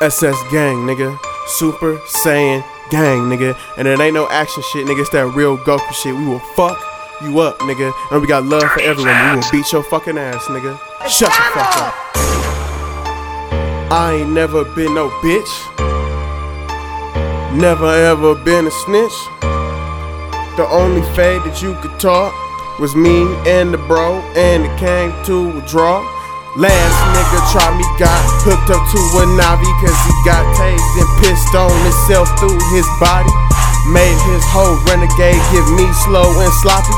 SS gang, nigga. Super Saiyan gang, nigga. And it ain't no action shit, nigga. It's that real Goku shit. We will fuck you up, nigga. And we got love for everyone. We will beat your fucking ass, nigga. Shut the fuck up. I ain't never been no bitch. Never ever been a snitch. The only fade that you could talk was me and the bro, and it came to a draw. Last nigga try me, got hooked up to a Navi cause he got tased and pissed on himself through his body. Made his whole renegade give me slow and sloppy.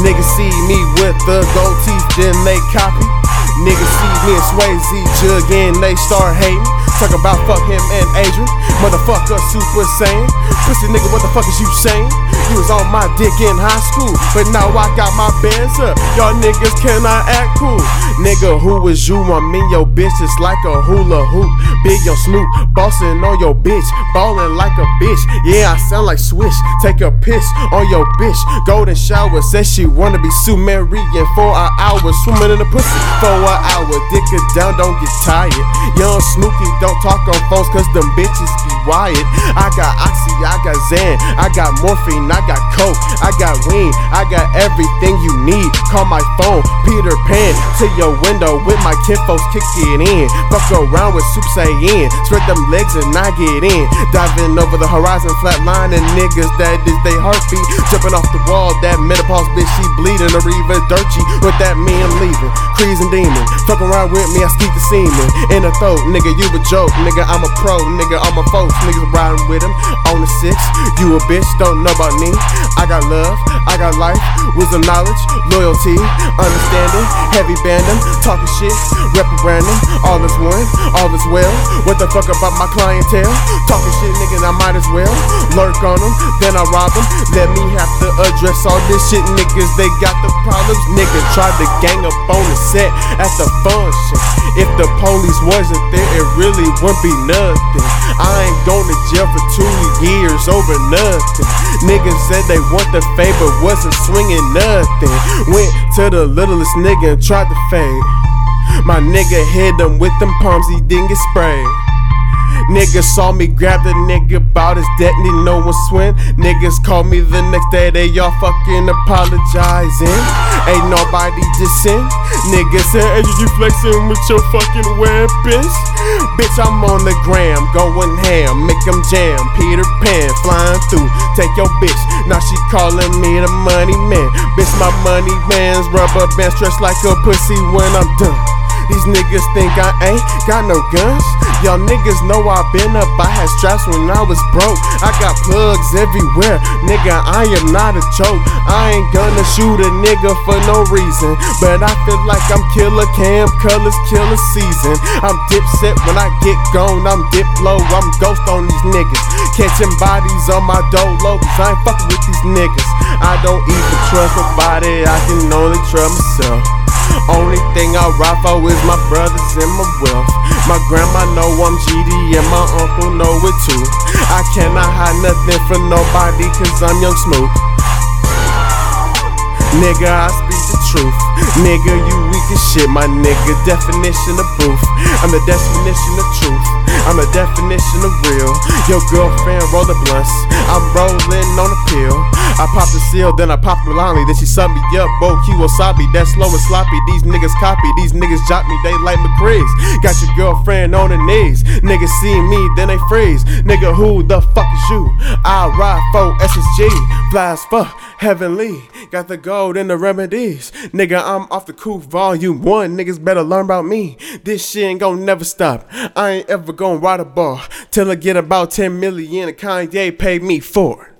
Niggas see me with the gold teeth, then they copy. Niggas see me and Swayze jug they start hating. Talk about fuck him and Adrian. Motherfucker, super saiyan. Pussy nigga, what the fuck is you saying? You was on my dick in high school, but now I got my bands up. Y'all niggas cannot act cool. Nigga, who is you? I'm in your bitch, it's like a hula hoop. Big yo Snoop, bossing on your bitch, ballin' like a bitch. Yeah, I sound like Swish. Take a piss on your bitch. Golden shower, says she wanna be Sumerian for an hour. Swimming in the pussy for an hour. Dick it down, don't get tired. Young Snooki, don't talk on phones, cause them bitches be wired. I got Oxy, I got Xan, I got morphine, I got coke, I got weed, I got everything you need. Call my phone, Peter Pan, to your window with my kinfolks, kick it in. Fuck around with Soup Saiyan, spread them legs and I get in. Diving over the horizon, flatline and niggas that is they heartbeat. Jumping off the wall, that menopause bitch, she bleeding. A Reva Dirty, with that me, I'm leaving. Creasing demon, fuck around with me, I skeet the semen. In the throat, nigga, you a joke, nigga, I'm a pro, nigga, I'm a my niggas riding with him. On the six, you a bitch, don't know about me. I got love, I got life, wisdom, knowledge, loyalty, understanding, heavy banding, talking shit, random, all is one, all is well. What the fuck about my clientele? Talking shit, nigga, I might as well lurk on them, then I rob them. Let me have to address all this shit, niggas, they got the problems. Nigga tried to gang up on the set at the function. If the police wasn't there, it really wouldn't be nothing. I ain't going to jail for two years over nothing. Niggas said they want the fade, but wasn't swinging nothing. Went to the littlest nigga and tried to fade. My nigga hit him with them palms, he didn't get sprayed. Niggas saw me grab the nigga about his debt, need no one swim. Niggas called me the next day, they all fucking apologizing. Ain't nobody dissing. Niggas said, hey, you flexing with your fucking weapons. Bitch, I'm on the gram, going ham, make them jam. Peter Pan flying through, take your bitch. Now she calling me the money man. Bitch, my money man's rubber band stretched like a pussy when I'm done. These niggas think I ain't got no guns. Y'all niggas know I been up. I had straps when I was broke. I got plugs everywhere. Nigga, I am not a joke. I ain't gonna shoot a nigga for no reason. But I feel like I'm Killa Cam, colors, Killa Season. I'm dipset when I get gone. I'm diplo. I'm ghost on these niggas. Catching bodies on my dolo. Cause I ain't fucking with these niggas. I don't even trust nobody. I can only trust myself. Only thing I ride for is my brothers and my wealth. My grandma know I'm GD and my uncle know it too. I cannot hide nothing from nobody cause I'm young Smook. Nigga, I speak the truth. Nigga, you weak as shit, my nigga. Definition of proof. I'm the definition of truth. I'm the definition of real. Your girlfriend roll the blunts. I'm rolling on a pill. I popped the seal, then I popped lonely. Then she sum me up, bo wasabi. That's slow and sloppy. These niggas copy. These niggas jot me, they like McCree's. Got your girlfriend on her knees. Niggas see me, then they freeze. Nigga, who the fuck is you? I ride for SSG. Flies fuck, heavenly. Got the gold and the remedies. Nigga, I'm off the cool volume one. Niggas better learn about me. This shit ain't gonna never stop. I ain't ever gonna ride a bar till I get about 10 million and Kanye paid me for it.